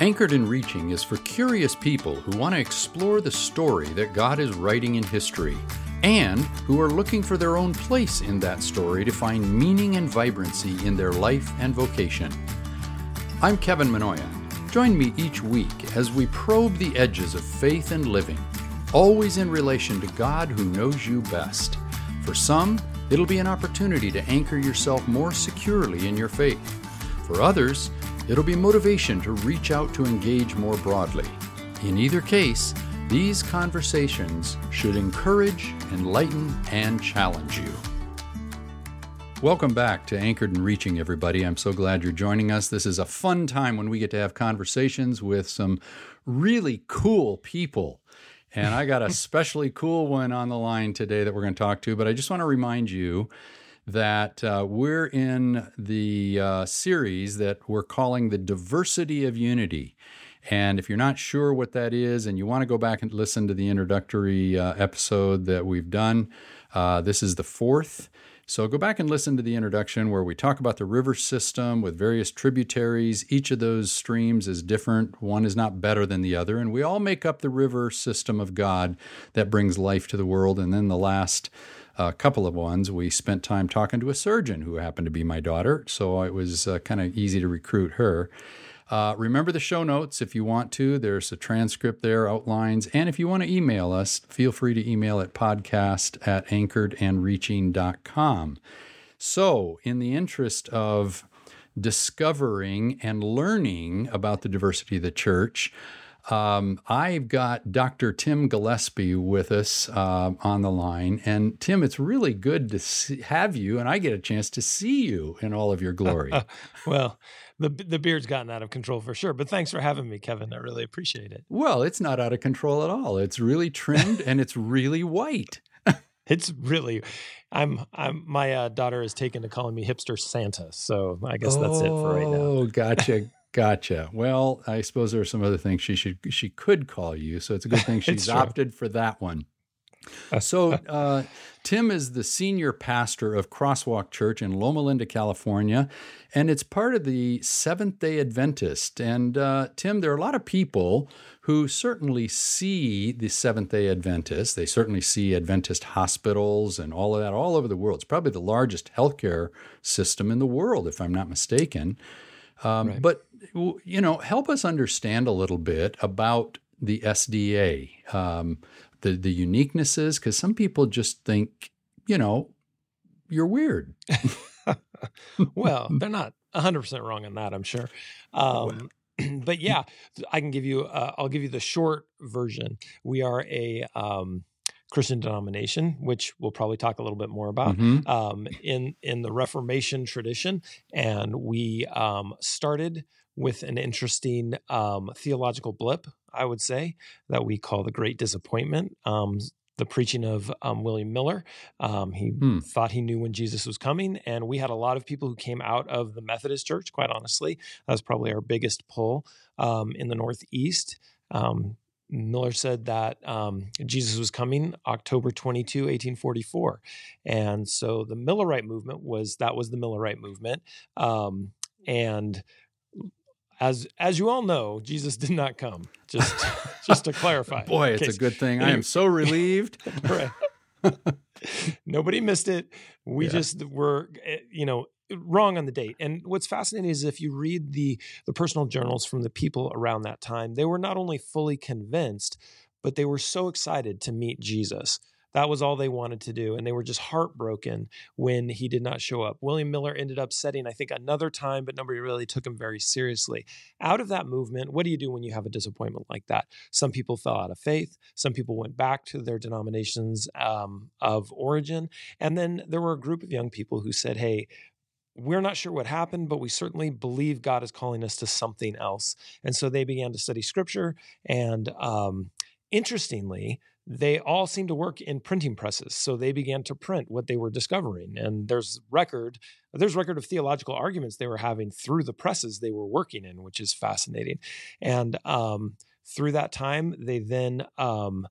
Anchored and Reaching is for curious people who want to explore the story that God is writing in history and who are looking for their own place in that story to find meaning and vibrancy in their life and vocation. I'm Kevin Mannoia. Join me each week as we probe the edges of faith and living, always in relation to God who knows you best. For some, it'll be an opportunity to anchor yourself more securely in your faith. For others, it'll be motivation to reach out to engage more broadly. In either case, these conversations should encourage, enlighten, and challenge you. Welcome back to Anchored and Reaching, everybody. I'm so glad you're joining us. This is a fun time when we get to have conversations with some really cool people. And I got a especially cool one on the line today that we're going to talk to. But I just want to remind you that uh, we're in the uh, series that we're calling The Diversity of Unity. And if you're not sure what that is and you want to go back and listen to the introductory uh, episode that we've done, uh, this is the fourth. So go back and listen to the introduction where we talk about the river system with various tributaries. Each of those streams is different, one is not better than the other, and we all make up the river system of God that brings life to the world. And then the last uh, couple of ones, we spent time talking to a surgeon who happened to be my daughter, so it was uh, kind of easy to recruit her. Uh, remember the show notes if you want to. There's a transcript there, outlines. And if you want to email us, feel free to email at podcast at anchoredandreaching.com. So, in the interest of discovering and learning about the diversity of the church, um, I've got Dr. Tim Gillespie with us uh, on the line. And Tim, it's really good to see, have you, and I get a chance to see you in all of your glory. well, the the beard's gotten out of control for sure. But thanks for having me, Kevin. I really appreciate it. Well, it's not out of control at all. It's really trimmed and it's really white. it's really, I'm I'm my uh, daughter has taken to calling me hipster Santa. So I guess that's it for right now. Oh, gotcha. Gotcha. Well, I suppose there are some other things she should she could call you, so it's a good thing she's opted for that one. So, uh, Tim is the senior pastor of Crosswalk Church in Loma Linda, California, and it's part of the Seventh day Adventist. And, uh, Tim, there are a lot of people who certainly see the Seventh day Adventist. They certainly see Adventist hospitals and all of that all over the world. It's probably the largest healthcare system in the world, if I'm not mistaken. Um, right. But, you know, help us understand a little bit about the SDA. Um, the the uniquenesses because some people just think you know you're weird well they're not 100% wrong on that i'm sure um, but yeah i can give you uh, i'll give you the short version we are a um, Christian denomination, which we'll probably talk a little bit more about mm-hmm. um, in in the Reformation tradition, and we um, started with an interesting um, theological blip I would say, that we call the Great Disappointment. Um, the preaching of um, William Miller. Um, he hmm. thought he knew when Jesus was coming. And we had a lot of people who came out of the Methodist Church, quite honestly. That was probably our biggest pull um, in the Northeast. Um, Miller said that um, Jesus was coming October 22, 1844. And so the Millerite movement was that was the Millerite movement. Um, and as as you all know, Jesus did not come. Just just to clarify. Boy, it's case. a good thing. I am so relieved. right. Nobody missed it. We yeah. just were, eh, you know, wrong on the date. And what's fascinating is if you read the the personal journals from the people around that time, they were not only fully convinced, but they were so excited to meet Jesus. That was all they wanted to do. And they were just heartbroken when he did not show up. William Miller ended up setting, I think, another time, but nobody really took him very seriously. Out of that movement, what do you do when you have a disappointment like that? Some people fell out of faith. Some people went back to their denominations um, of origin. And then there were a group of young people who said, hey, we're not sure what happened, but we certainly believe God is calling us to something else. And so they began to study scripture. And um, interestingly, they all seemed to work in printing presses so they began to print what they were discovering and there's record there's record of theological arguments they were having through the presses they were working in which is fascinating and um, through that time they then um,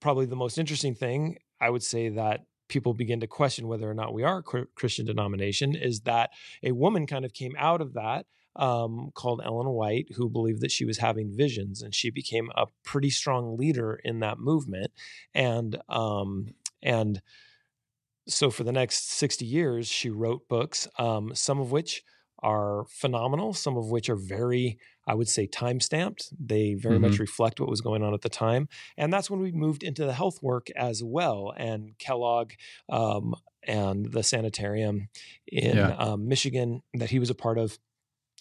probably the most interesting thing i would say that people begin to question whether or not we are a christian denomination is that a woman kind of came out of that um, called Ellen White who believed that she was having visions, and she became a pretty strong leader in that movement. And um, and so for the next 60 years, she wrote books, um, some of which are phenomenal, some of which are very, I would say, time stamped. They very mm-hmm. much reflect what was going on at the time. And that's when we moved into the health work as well. And Kellogg um, and the sanitarium in yeah. um, Michigan that he was a part of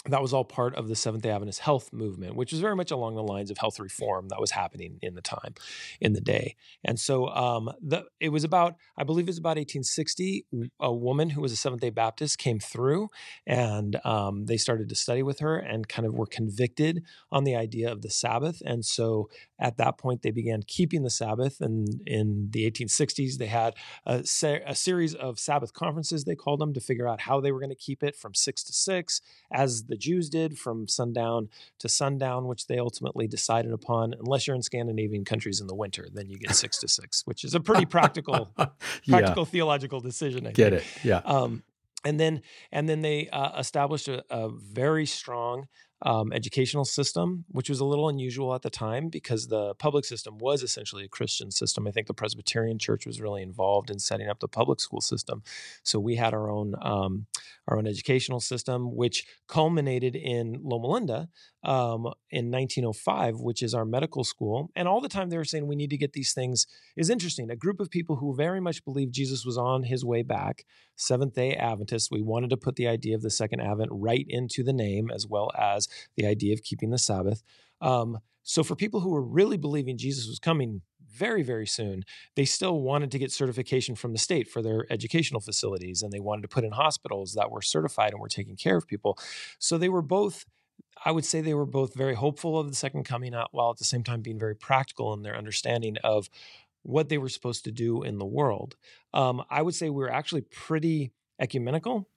that was all part of the Seventh day Adventist health movement, which was very much along the lines of health reform that was happening in the time, in the day. And so um, the, it was about, I believe it was about 1860, a woman who was a Seventh day Baptist came through and um, they started to study with her and kind of were convicted on the idea of the Sabbath. And so at that point, they began keeping the Sabbath. And in the 1860s, they had a, se- a series of Sabbath conferences, they called them, to figure out how they were going to keep it from six to six as the Jews did from sundown to sundown, which they ultimately decided upon. Unless you're in Scandinavian countries in the winter, then you get six to six, which is a pretty practical, practical yeah. theological decision. I get think. it? Yeah. Um, and then and then they uh, established a, a, very strong um, educational system, which was a little unusual at the time because the public system was essentially a Christian system. I think the Presbyterian Church was really involved in setting up the public school system. So we had our own um, our own educational system, which culminated in Loma Linda um, in 1905, which is our medical school. And all the time they were saying we need to get these things is interesting. A group of people who very much believed Jesus was on his way back, Seventh day Adventists. We wanted to put the idea of the second advent right into the name, as well as the idea of keeping the Sabbath. Um, so for people who were really believing Jesus was coming very, very soon, they still wanted to get certification from the state for their educational facilities and they wanted to put in hospitals that were certified and were taking care of people. So they were both. I would say they were both very hopeful of the second coming out while at the same time being very practical in their understanding of what they were supposed to do in the world. Um, I would say we were actually pretty ecumenical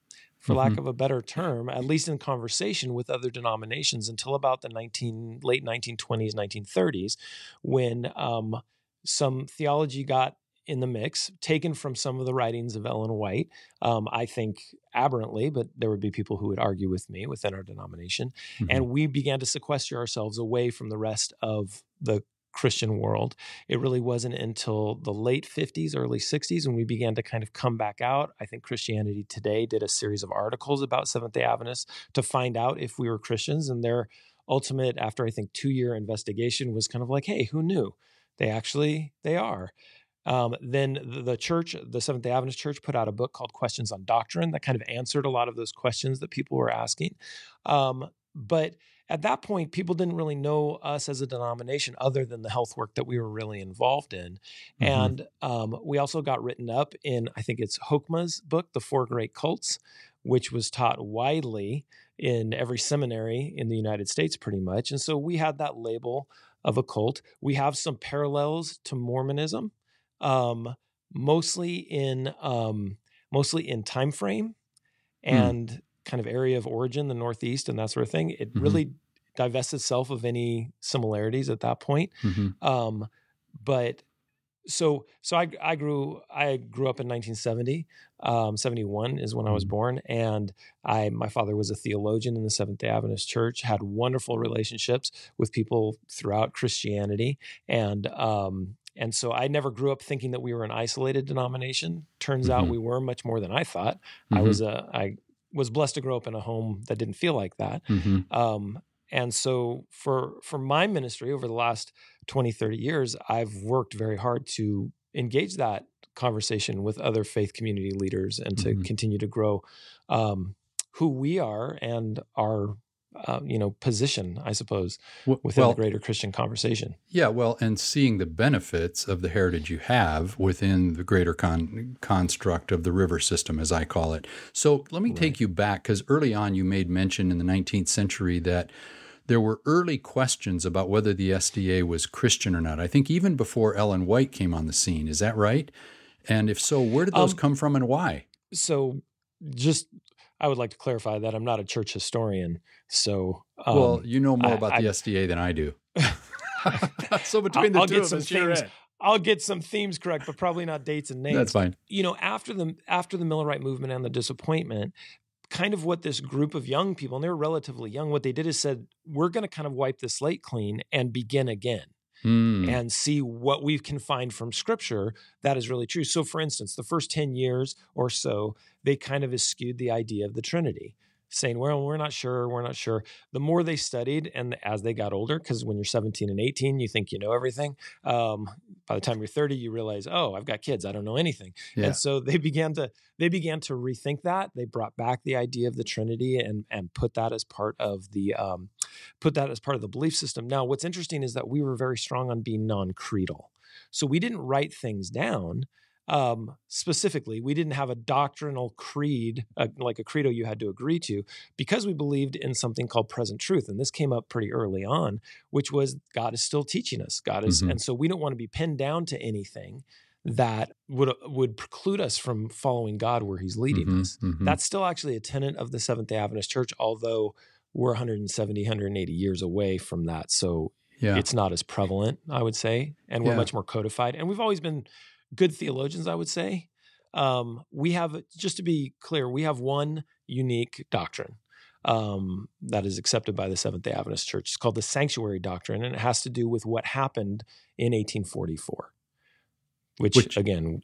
for mm-hmm. lack of a better term, at least in conversation with other denominations until about the 19 late 1920s, 1930s, when um, some theology got in the mix, taken from some of the writings of Ellen White. Um, I think aberrantly, but there would be people who would argue with me within our denomination. Mm-hmm. And we began to sequester ourselves away from the rest of the Christian world. It really wasn't until the late 50s, early 60s when we began to kind of come back out. I think Christianity Today did a series of articles about Seventh day Adventists to find out if we were Christians. And their ultimate, after I think two year investigation, was kind of like, hey, who knew? They actually, they are. Um, then the church, the Seventh day Adventist Church, put out a book called Questions on Doctrine that kind of answered a lot of those questions that people were asking. Um, but at that point, people didn't really know us as a denomination other than the health work that we were really involved in. Mm-hmm. And um, we also got written up in, I think it's Hoekema's book, The Four Great Cults, which was taught widely in every seminary in the United States, pretty much. And so we had that label of a cult. We have some parallels to Mormonism, um, mostly in um, mostly in time frame hmm. and mm. kind of area of origin, the Northeast, and that sort of thing. It mm-hmm. really divests itself of any similarities at that point. Mm-hmm. Um, but so so I I grew I grew up in 1970. Um, 71 is when I was mm-hmm. born, and I my father was a theologian in the Seventh Day Adventist Church. Had wonderful relationships with people throughout Christianity, and um, and so I never grew up thinking that we were an isolated denomination. Turns mm-hmm. out we were much more than I thought. Mm-hmm. I was a I was blessed to grow up in a home that didn't feel like that. Mm-hmm. Um, and so for for my ministry over the last 20 30 years i've worked very hard to engage that conversation with other faith community leaders and to mm-hmm. continue to grow um, who we are and our uh, you know position i suppose within well, the greater christian conversation yeah well and seeing the benefits of the heritage you have within the greater con- construct of the river system as i call it so let me right. take you back because early on you made mention in the 19th century that there were early questions about whether the SDA was Christian or not. I think even before Ellen White came on the scene. Is that right? And if so, where did those um, come from and why? So, just I would like to clarify that I'm not a church historian. So, um, well, you know more I, about I, the SDA than I do. so between the I'll, 2 get of some us, themes, I'll get some themes correct, but probably not dates and names. That's fine. You know, after the after the Millerite movement and the disappointment, kind of what this group of young people, and they were relatively young, what they did is said, we're going to kind of wipe the slate clean and begin again. Mm. And see what we can find from scripture that is really true. So, for instance, the first 10 years or so, they kind of eschewed the idea of the Trinity saying, well, we're not sure, we're not sure. The more they studied, and as they got older, because when you're 17 and 18, you think you know everything. Um, by the time you're 30, you realize, oh, I've got kids, I don't know anything. Yeah. And so they began to they began to rethink that. They brought back the idea of the Trinity and and put that as part of the um, put that as part of the belief system. Now, what's interesting is that we were very strong on being non-creedal. So we didn't write things down um, specifically, we didn't have a doctrinal creed, uh, like a credo you had to agree to, because we believed in something called present truth. And this came up pretty early on, which was God is still teaching us. God is, mm-hmm. and so we don't want to be pinned down to anything that would uh, would preclude us from following God where He's leading mm-hmm, us. Mm-hmm. That's still actually a tenet of the Seventh Day Adventist Church, although we're 170, 180 years away from that. So yeah. it's not as prevalent, I would say, and we're yeah. much more codified. And we've always been good theologians, I would say. Um, we have, just to be clear, we have one unique doctrine um, that is accepted by the Seventh day Adventist Church. It's called the Sanctuary Doctrine, and it has to do with what happened in 1844, which, which again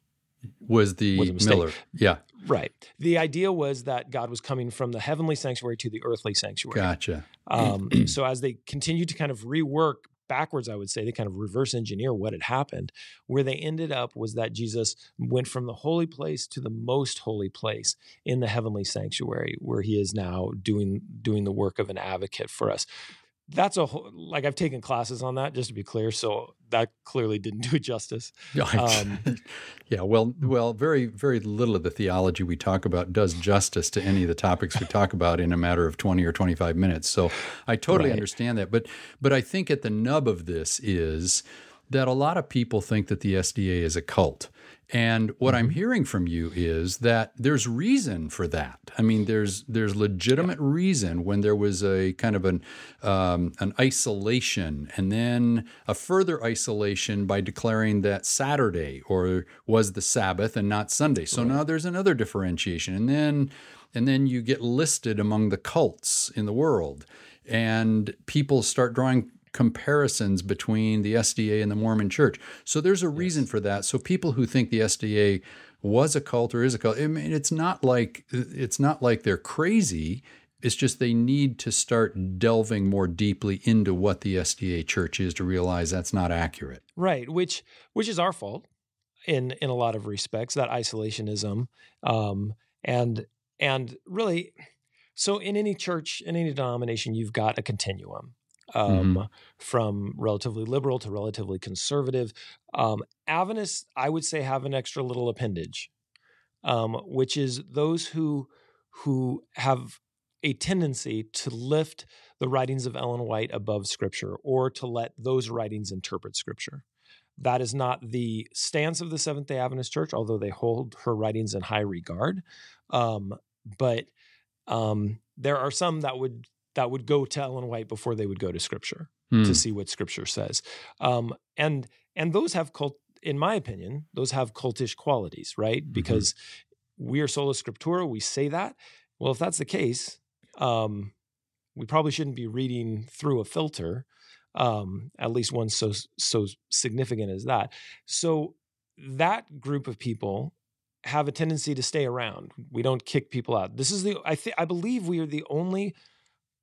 was the was Miller. Yeah. Right. The idea was that God was coming from the heavenly sanctuary to the earthly sanctuary. Gotcha. Um, so as they continued to kind of rework backwards, I would say, they kind of reverse engineer what had happened. Where they ended up was that Jesus went from the holy place to the most holy place in the heavenly sanctuary, where he is now doing doing the work of an advocate for us that's a whole, like I've taken classes on that just to be clear. So that clearly didn't do it justice. Um, yeah, well, well, very, very little of the theology we talk about does justice to any of the topics we talk about in a matter of twenty or twenty-five minutes. So I totally right. understand that, but but I think at the nub of this is that a lot of people think that the SDA is a cult. And what mm-hmm. I'm hearing from you is that there's reason for that. I mean, there's there's legitimate reason when there was a kind of an um, an isolation, and then a further isolation by declaring that Saturday or was the Sabbath and not Sunday. So right. now there's another differentiation, and then and then you get listed among the cults in the world, and people start drawing comparisons between the SDA and the Mormon Church. So there's a reason yes. for that. So people who think the SDA was a cult or is a cult, I mean, it's not like it's not like they're crazy. It's just they need to start delving more deeply into what the SDA Church is to realize that's not accurate. Right, which which is our fault in in a lot of respects. That isolationism, um, and and really, so in any church, in any denomination, you've got a continuum um, mm-hmm. from relatively liberal to relatively conservative. Um, Adventists, I would say, have an extra little appendage, um, which is those who who have a tendency to lift the writings of Ellen White above Scripture, or to let those writings interpret Scripture. That is not the stance of the Seventh Day Adventist Church, although they hold her writings in high regard. Um, but um, there are some that would that would go to Ellen White before they would go to Scripture mm. to hmm. see what Scripture says. Um, and and those have cult, in my opinion, those have cultish qualities, right? Mm-hmm. Because we are sola scriptura, we say that. Well, if that's the case, um, we probably shouldn't be reading through a filter, um, at least one so so significant as that. So that group of people have a tendency to stay around. We don't kick people out. This is the I think I believe we are the only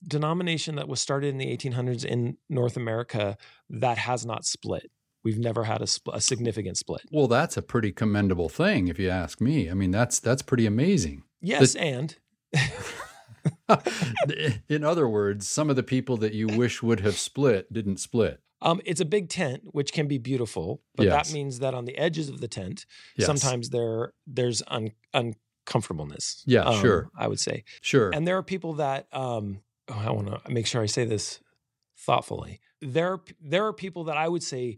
denomination that was started in the 1800s in North America that has not split. We've never had a, a, significant split. Well, that's a pretty commendable thing, if you ask me. I mean, that's that's pretty amazing. Yes, the, and in other words, some of the people that you wish would have split didn't split. Um, it's a big tent, which can be beautiful, but yes. that means that on the edges of the tent, yes. sometimes there there's un, uncomfortableness. Yeah, um, sure. I would say sure. And there are people that um, oh, I want to make sure I say this thoughtfully. There, there are people that I would say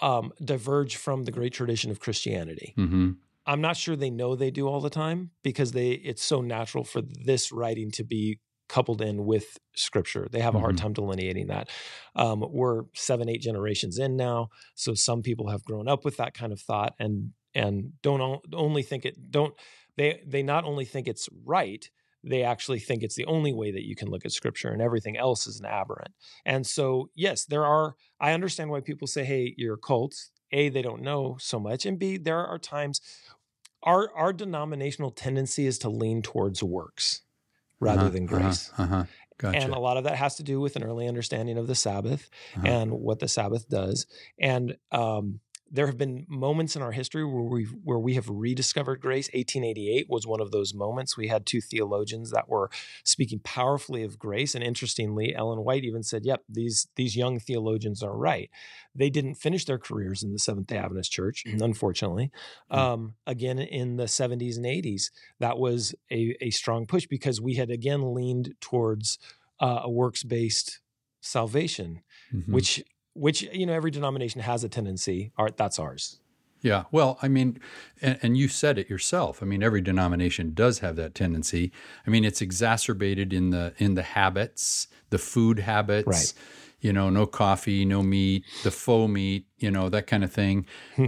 um, diverge from the great tradition of Christianity. Mm-hmm. I'm not sure they know they do all the time because they it's so natural for this writing to be coupled in with scripture. They have a hard mm-hmm. time delineating that. Um, we're seven, eight generations in now, so some people have grown up with that kind of thought and and don't only think it don't they they not only think it's right they actually think it's the only way that you can look at scripture and everything else is an aberrant. And so, yes, there are, I understand why people say, hey, you're a cult. A, they don't know so much. And B, there are times our our denominational tendency is to lean towards works rather uh-huh, than uh-huh, grace. Uh-huh, uh-huh. Gotcha. And a lot of that has to do with an early understanding of the Sabbath uh-huh. and what the Sabbath does. And um, there have been moments in our history where we where we have rediscovered grace. 1888 was one of those moments. We had two theologians that were speaking powerfully of grace, and interestingly, Ellen White even said, "Yep, these these young theologians are right." They didn't finish their careers in the Seventh Day Adventist Church, mm-hmm. unfortunately. Mm-hmm. Um, again, in the 70s and 80s, that was a, a strong push because we had again leaned towards uh, a works based salvation, mm-hmm. which which you know every denomination has a tendency. Art that's ours. Yeah, well, I mean, and, and, you said it yourself. I mean, every denomination does have that tendency. I mean, it's exacerbated in the in the habits, the food habits. Right. You know, no coffee, no meat, the faux meat. You know that kind of thing.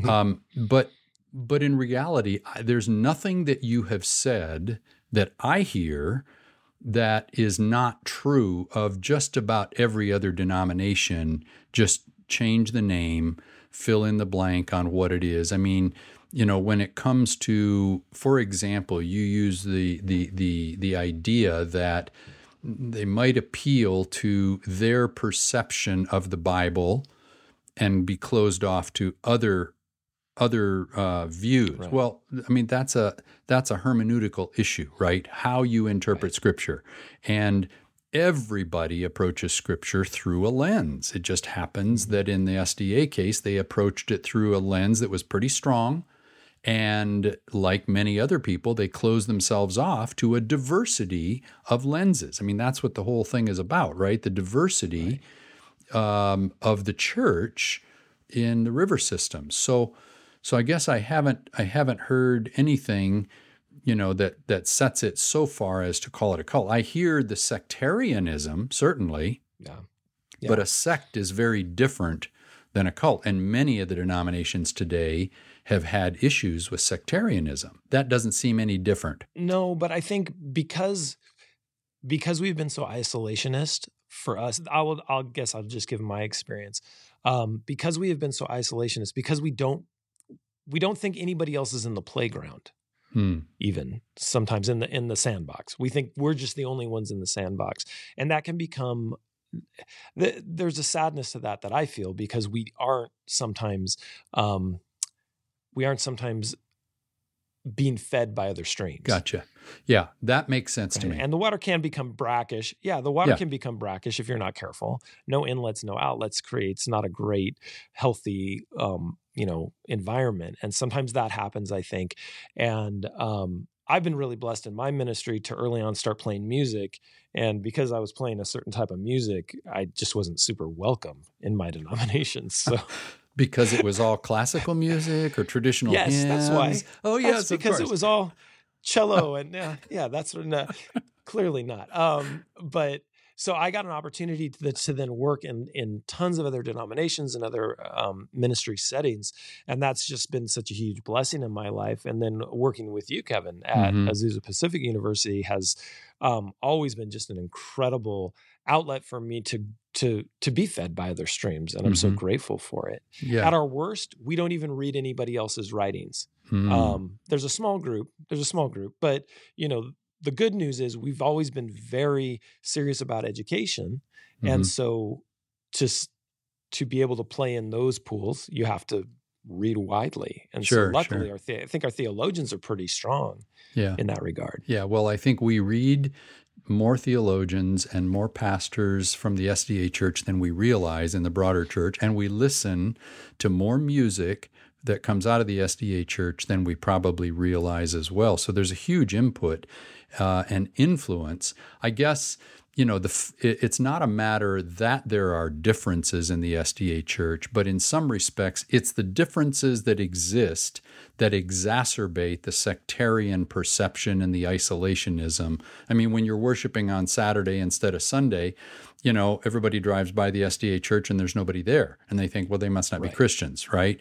um, but but in reality, there's nothing that you have said that I hear that is not true of just about every other denomination. Just change the name, fill in the blank on what it is. I mean, you know, when it comes to, for example, you use the the the the idea that they might appeal to their perception of the Bible and be closed off to other other uh, views. Right. Well, I mean that's a that's a hermeneutical issue, right? How you interpret right. Scripture, and everybody approaches Scripture through a lens. It just happens mm-hmm. that in the SDA case, they approached it through a lens that was pretty strong. And like many other people, they close themselves off to a diversity of lenses. I mean, that's what the whole thing is about, right? The diversity right. Um, of the church in the river system. So, so I guess I haven't I haven't heard anything, you know, that that sets it so far as to call it a cult. I hear the sectarianism certainly, yeah. yeah. but a sect is very different than a cult, and many of the denominations today have had issues with sectarianism. That doesn't seem any different. No, but I think because because we've been so isolationist for us, I will I'll guess I'll just give my experience. Um, because we have been so isolationist, because we don't we don't think anybody else is in the playground. Hmm. Even sometimes in the in the sandbox, we think we're just the only ones in the sandbox, and that can become. The, there's a sadness to that that I feel because we aren't sometimes, um, we aren't sometimes being fed by other streams. Gotcha. Yeah, that makes sense right. to me. And the water can become brackish. Yeah, the water yeah. can become brackish if you're not careful. No inlets, no outlets creates not a great, healthy, um, you know, environment. And sometimes that happens, I think. And um, I've been really blessed in my ministry to early on start playing music. And because I was playing a certain type of music, I just wasn't super welcome in my denominations. So because it was all classical music or traditional yes hymns. that's why oh yes because it was all cello and uh, yeah that's uh, clearly not um, but so I got an opportunity to, to, then work in in tons of other denominations and other um, ministry settings, and that's just been such a huge blessing in my life. And then working with you, Kevin, at mm-hmm. Azusa Pacific University has um, always been just an incredible outlet for me to to to be fed by other streams and i'm mm-hmm. so grateful for it yeah. at our worst we don't even read anybody else's writings mm. um, there's a small group there's a small group but you know the good news is we've always been very serious about education mm-hmm. and so to to be able to play in those pools you have to read widely and sure, so luckily sure. our the- i think our theologians are pretty strong yeah. in that regard yeah well i think we read more theologians and more pastors from the SDA church than we realize in the broader church, and we listen to more music that comes out of the SDA church than we probably realize as well. So there's a huge input uh, and influence. I guess you know the it's not a matter that there are differences in the SDA church, but in some respects, it's the differences that exist that exacerbate the sectarian perception and the isolationism. I mean, when you're worshiping on Saturday instead of Sunday, you know, everybody drives by the SDA church and there's nobody there, and they think, well, they must not right. be Christians, right?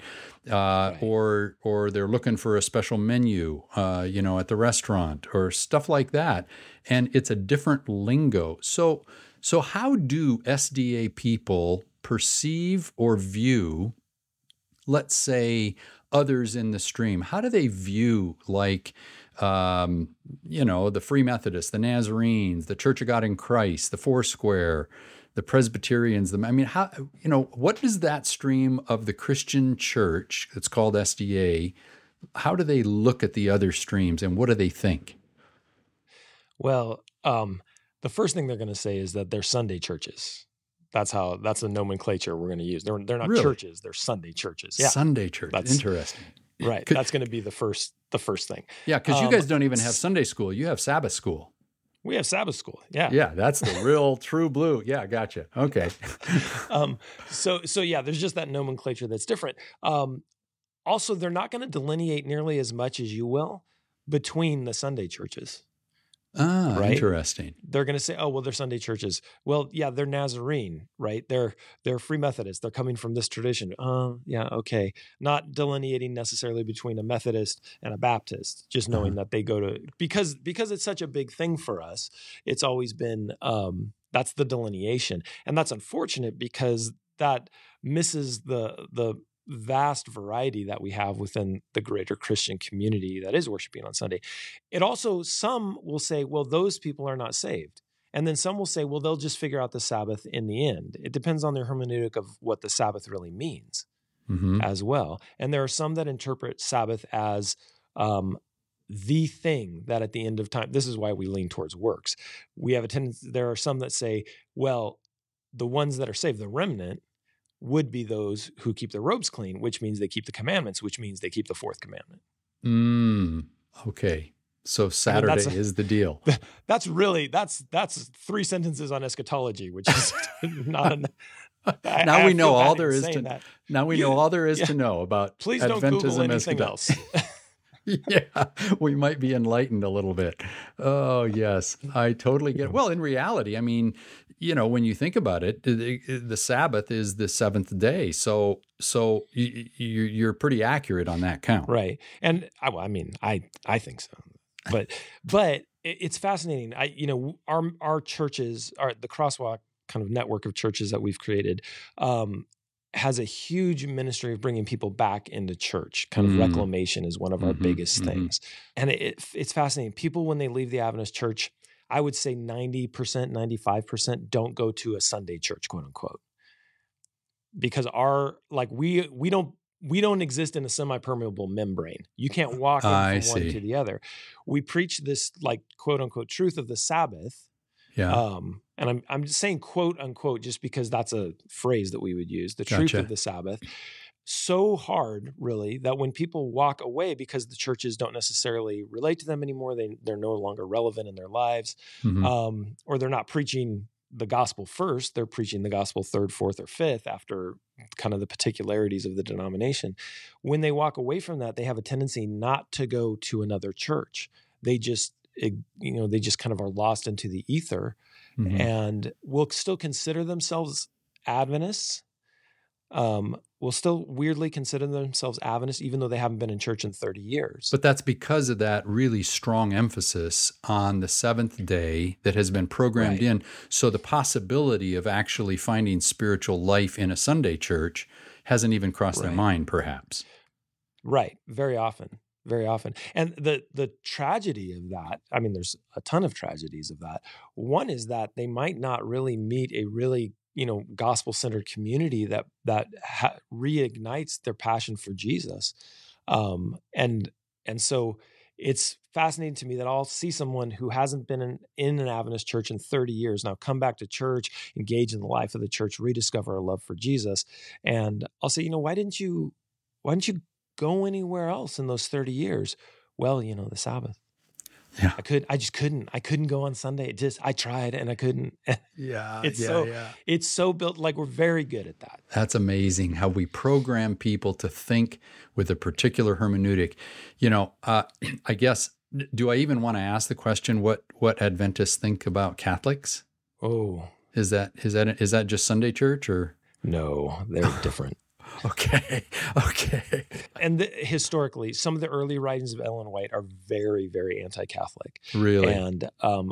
Uh, right? Or or they're looking for a special menu, uh, you know, at the restaurant or stuff like that, and it's a different lingo. So so how do SDA people perceive or view, let's say, others in the stream? How do they view like? um, you know, the Free Methodists, the Nazarenes, the Church of God in Christ, the Foursquare, the Presbyterians. The, I mean, how you know what is that stream of the Christian church that's called SDA? How do they look at the other streams, and what do they think? Well, um, the first thing they're going to say is that they're Sunday churches. That's how. That's the nomenclature we're going to use. They're they're not really? churches. They're Sunday churches. Yeah, Sunday church. That's interesting. Right. Could, that's going to be the first the first thing. Yeah, because um, you guys don't even have Sunday school. You have Sabbath school. We have Sabbath school. Yeah. Yeah, that's the real true blue. Yeah, gotcha. Okay. um, so so yeah, there's just that nomenclature that's different. Um, also, they're not going to delineate nearly as much as you will between the Sunday churches. Ah, right? interesting. They're going to say, "Oh, well, they're Sunday churches." Well, yeah, they're Nazarene, right? They're they're Free Methodist. They're coming from this tradition. Oh, uh, yeah, okay. Not delineating necessarily between a Methodist and a Baptist, just knowing uh-huh. that they go to because because it's such a big thing for us. It's always been um, that's the delineation, and that's unfortunate because that misses the the vast variety that we have within the greater Christian community that is worshiping on Sunday. It also, some will say, well, those people are not saved. And then some will say, well, they'll just figure out the Sabbath in the end. It depends on their hermeneutic of what the Sabbath really means mm-hmm. as well. And there are some that interpret Sabbath as um, the thing that at the end of time, this is why we lean towards works. We have a tendency, there are some that say, well, the ones that are saved, the remnant, would be those who keep their robes clean, which means they keep the commandments, which means they keep the fourth commandment. Mm, okay. So Saturday a, is the deal. That's really that's that's three sentences on eschatology, which is not an, I, now I we know all there is to that. now we you, know all there is yeah. to know about please don't Google anything else. yeah, we might be enlightened a little bit. Oh yes, I totally get it. Well, in reality, I mean, you know, when you think about it, the, the Sabbath is the seventh day. So, so you, you're pretty accurate on that count, right? And I, well, I mean, I I think so, but but it's fascinating. I you know our our churches, our the Crosswalk kind of network of churches that we've created. Um, has a huge ministry of bringing people back into church. Kind of mm. reclamation is one of our mm-hmm, biggest mm-hmm. things, and it, it's fascinating. People when they leave the Adventist church, I would say 90%, 95% don't go to a Sunday church, quote unquote. Because our like we we don't we don't exist in a semi-permeable membrane. You can't walk from one to the other. We preach this like quote unquote truth of the Sabbath. Yeah. Um, and I'm I'm just saying quote unquote just because that's a phrase that we would use, the gotcha. truth of the Sabbath so hard really that when people walk away because the churches don't necessarily relate to them anymore they, they're no longer relevant in their lives mm-hmm. um, or they're not preaching the gospel first they're preaching the gospel third fourth or fifth after kind of the particularities of the denomination when they walk away from that they have a tendency not to go to another church they just you know they just kind of are lost into the ether mm-hmm. and will still consider themselves adventists um, will still weirdly consider themselves Adventists, even though they haven't been in church in 30 years. But that's because of that really strong emphasis on the seventh day that has been programmed right. in. So the possibility of actually finding spiritual life in a Sunday church hasn't even crossed right. their mind, perhaps. Right. Very often. Very often. And the the tragedy of that, I mean, there's a ton of tragedies of that. One is that they might not really meet a really you know gospel centered community that that ha- reignites their passion for Jesus um, and and so it's fascinating to me that I'll see someone who hasn't been in, in an Adventist church in 30 years now come back to church, engage in the life of the church, rediscover a love for Jesus, and I'll say, you know, why didn't you why didn't you go anywhere else in those 30 years? Well, you know, the Sabbath. Yeah. I could I just couldn't. I couldn't go on Sunday. It just I tried and I couldn't. Yeah. it's yeah, so yeah. it's so built like we're very good at that. That's amazing how we program people to think with a particular hermeneutic. You know, uh, I guess do I even want to ask the question what what Adventists think about Catholics? Oh, is that is that is that just Sunday church or no? They're different. okay, okay. And the, historically, some of the early writings of Ellen White are very, very anti-Catholic. Really, and um,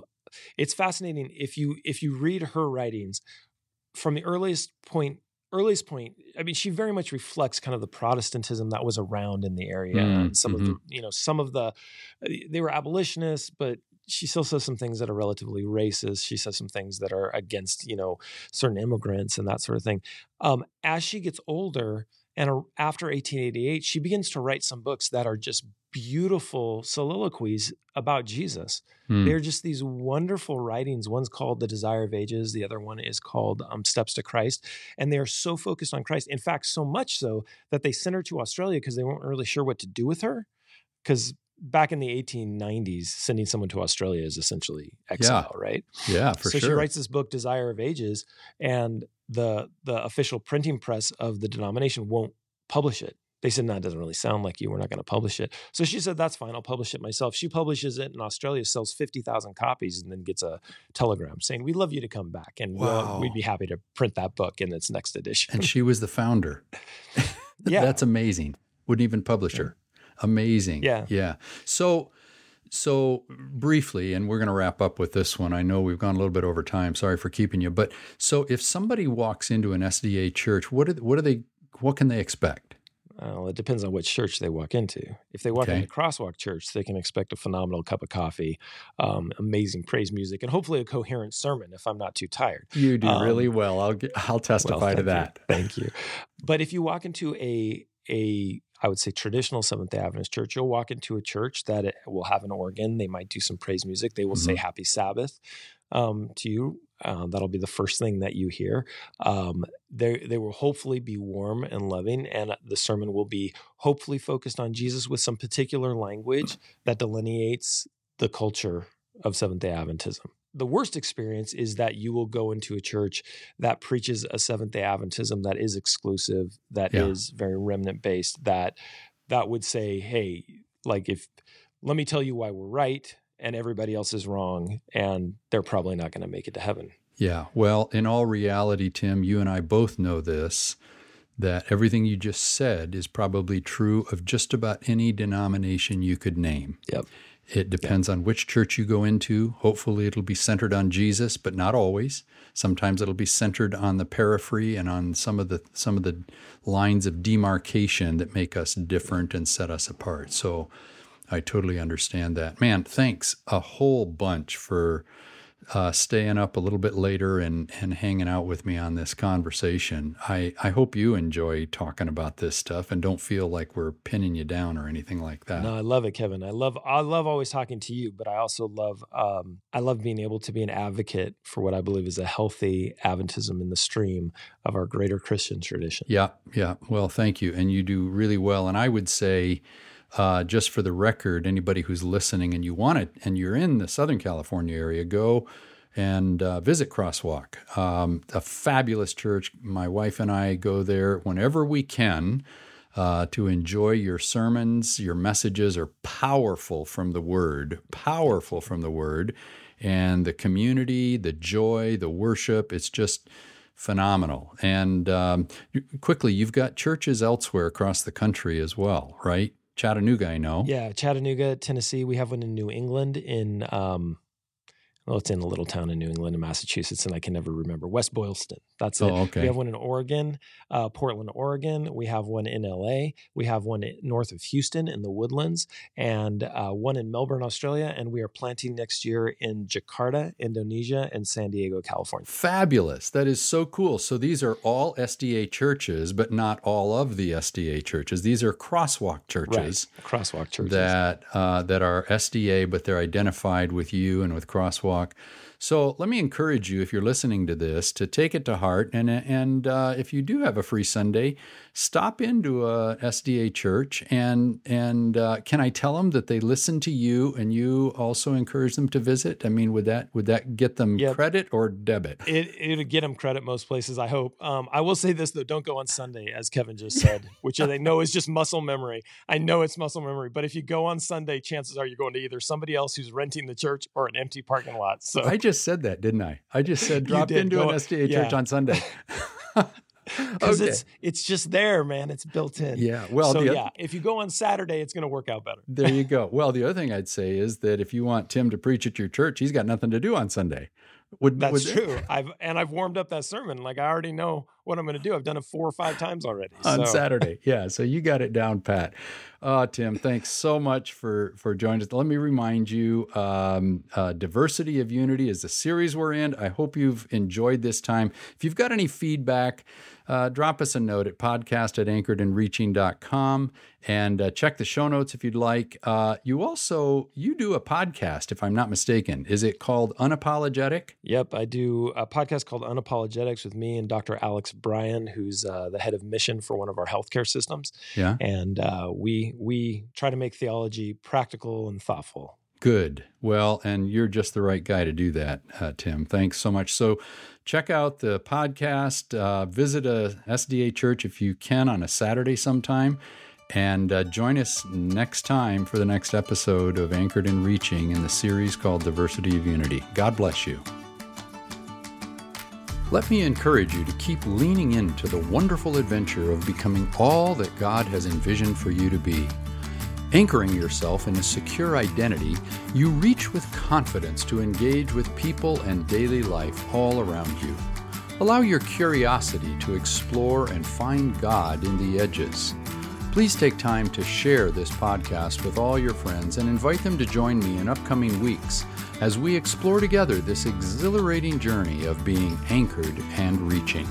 it's fascinating if you if you read her writings from the earliest point earliest point, I mean, she very much reflects kind of the Protestantism that was around in the area. Mm, some mhm. of the, you know, some of the, they were abolitionists, but she still says some things that are relatively racist. She says some things that are against, you know, certain immigrants and that sort of thing. Um, as she gets older and after 1888, she begins to write some books that are just beautiful soliloquies about Jesus. Hmm. They're just these wonderful writings. One's called The Desire of Ages, the other one is called um, Steps to Christ. And they're so focused on Christ. In fact, so much so that they sent her to Australia because they weren't really sure what to do with her. Because back in the 1890s, sending someone to Australia is essentially exile, right? yeah, for so sure. she writes this book, Desire of Ages, and the the official printing press of the denomination won't publish it. They said, no, it doesn't really sound like you. We're not going to publish it. So she said, that's fine. I'll publish it myself. She publishes it in Australia, sells 50,000 copies, and then gets a telegram saying, we'd love you to come back. And we'll- we'd be happy to print that book in its next edition. and she was the founder. Yeah. That's amazing. Wouldn't even publish her. Amazing. Yeah. Yeah. So so briefly, and we're going to wrap up with this one. I know we've gone a little bit over time. Sorry for keeping you. But so if somebody walks into an SDA church, what are, what are they what can they expect? Well, it depends on which church they walk into. If they walk Okay. into Crosswalk Church, they can expect a phenomenal cup of coffee, um, amazing praise music, and hopefully a coherent sermon if I'm not too tired. You do Um, really well. I'll I'll testify Well, to thank you. that. Thank you. But if you walk into a a I would say traditional Seventh Day Adventist church, you'll walk into a church that it will have an organ. They might do some praise music. They will say Mm-hmm. Happy Sabbath um, to you. Uh, that'll be the first thing that you hear. Um, they they will hopefully be warm and loving, and the sermon will be hopefully focused on Jesus with some particular language that delineates the culture of Seventh Day Adventism. The worst experience is that you will go into a church that preaches a Seventh Day Adventism that is exclusive, that is Yeah. very remnant based, that that would say, hey, like if let me tell you why we're right and everybody else is wrong, and they're probably not going to make it to heaven. Yeah. Well, in all reality, Tim, you and I both know this that everything you just said is probably true of just about any denomination you could name. Yep. It depends on which church you go into. Hopefully, it'll be centered on Jesus, but not always. Sometimes it'll be centered on the periphery and on some of the some of the lines of demarcation that make us different and set us apart. So, I totally understand that. Man, thanks a whole bunch for uh, staying up a little bit later and, and hanging out with me on this conversation. I, I hope you enjoy talking about this stuff and don't feel like we're pinning you down or anything like that. No, I love it, Kevin. I love I love always talking to you, but I also love um, I love being able to be an advocate for what I believe is a healthy Adventism in the stream of our greater Christian tradition. Yeah, yeah. Well, thank you. And you do really well. And I would say, uh, just for the record, anybody who's listening and you want it and you're in the Southern California area, go and uh, visit Crosswalk. Um, a fabulous church. My wife and I go there whenever we can. Uh, to enjoy your sermons, your messages are powerful from the Word, powerful from the Word, and the community, the joy, the worship. It's just phenomenal. And um, quickly, you've got churches elsewhere across the country as well, right? Chattanooga, I know. Yeah, Chattanooga, Tennessee. We have one in New England in um well, it's in a little town in New England in Massachusetts, and I can never remember. West Boylston. That's it. Oh, okay. We have one in Oregon, uh, Portland, Oregon. We have one in LA. We have one north of Houston in the Woodlands, and uh, one in Melbourne, Australia. And we are planting next year in Jakarta, Indonesia, and San Diego, California. Fabulous. That is so cool. So these are all SDA churches, but not all of the SDA churches. These are crosswalk churches Right. Crosswalk churches. that uh, that are SDA, but they're identified with you and with Crosswalk So let me encourage you, if you're listening to this, to take it to heart. And, and uh, if you do have a free Sunday, stop into a SDA church and and uh, can I tell them that they listen to you and you also encourage them to visit? I mean, would that would that get them yep. credit or debit? It it'll get them credit most places. I hope. Um, I will say this though: don't go on Sunday, as Kevin just said, which I know is just muscle memory. I know it's muscle memory, but if you go on Sunday, chances are you're going to either somebody else who's renting the church or an empty parking lot. So I just said that, didn't I? I just said drop into an SDA yeah. church on Sunday. because okay. it's it's just there, man. It's built in. Yeah. Well, so yeah, if you go on Saturday, it's going to work out better. there you go. Well, the other thing I'd say is that if you want Tim to preach at your church, he's got nothing to do on Sunday. Would, That's would, true. I've and I've warmed up that sermon. Like I already know what I'm going to do. I've done it four or five times already on so. Saturday. Yeah, so you got it down pat. Uh, Tim, thanks so much for for joining us. Let me remind you, um, uh, diversity of unity is the series we're in. I hope you've enjoyed this time. If you've got any feedback uh, drop us a note at podcast at anchoredandreaching.com and uh, check the show notes if you'd like. Uh, you also you do a podcast, if I'm not mistaken. Is it called Unapologetic? Yep, I do a podcast called Unapologetics with me and Dr. Alex Bryan, who's uh, the head of mission for one of our healthcare systems. Yeah, and uh, we we try to make theology practical and thoughtful. Good. Well, and you're just the right guy to do that, uh, Tim. Thanks so much. So, check out the podcast. Uh, visit a SDA church if you can on a Saturday sometime. And uh, join us next time for the next episode of Anchored and Reaching in the series called Diversity of Unity. God bless you. Let me encourage you to keep leaning into the wonderful adventure of becoming all that God has envisioned for you to be. Anchoring yourself in a secure identity, you reach with confidence to engage with people and daily life all around you. Allow your curiosity to explore and find God in the edges. Please take time to share this podcast with all your friends and invite them to join me in upcoming weeks as we explore together this exhilarating journey of being anchored and reaching.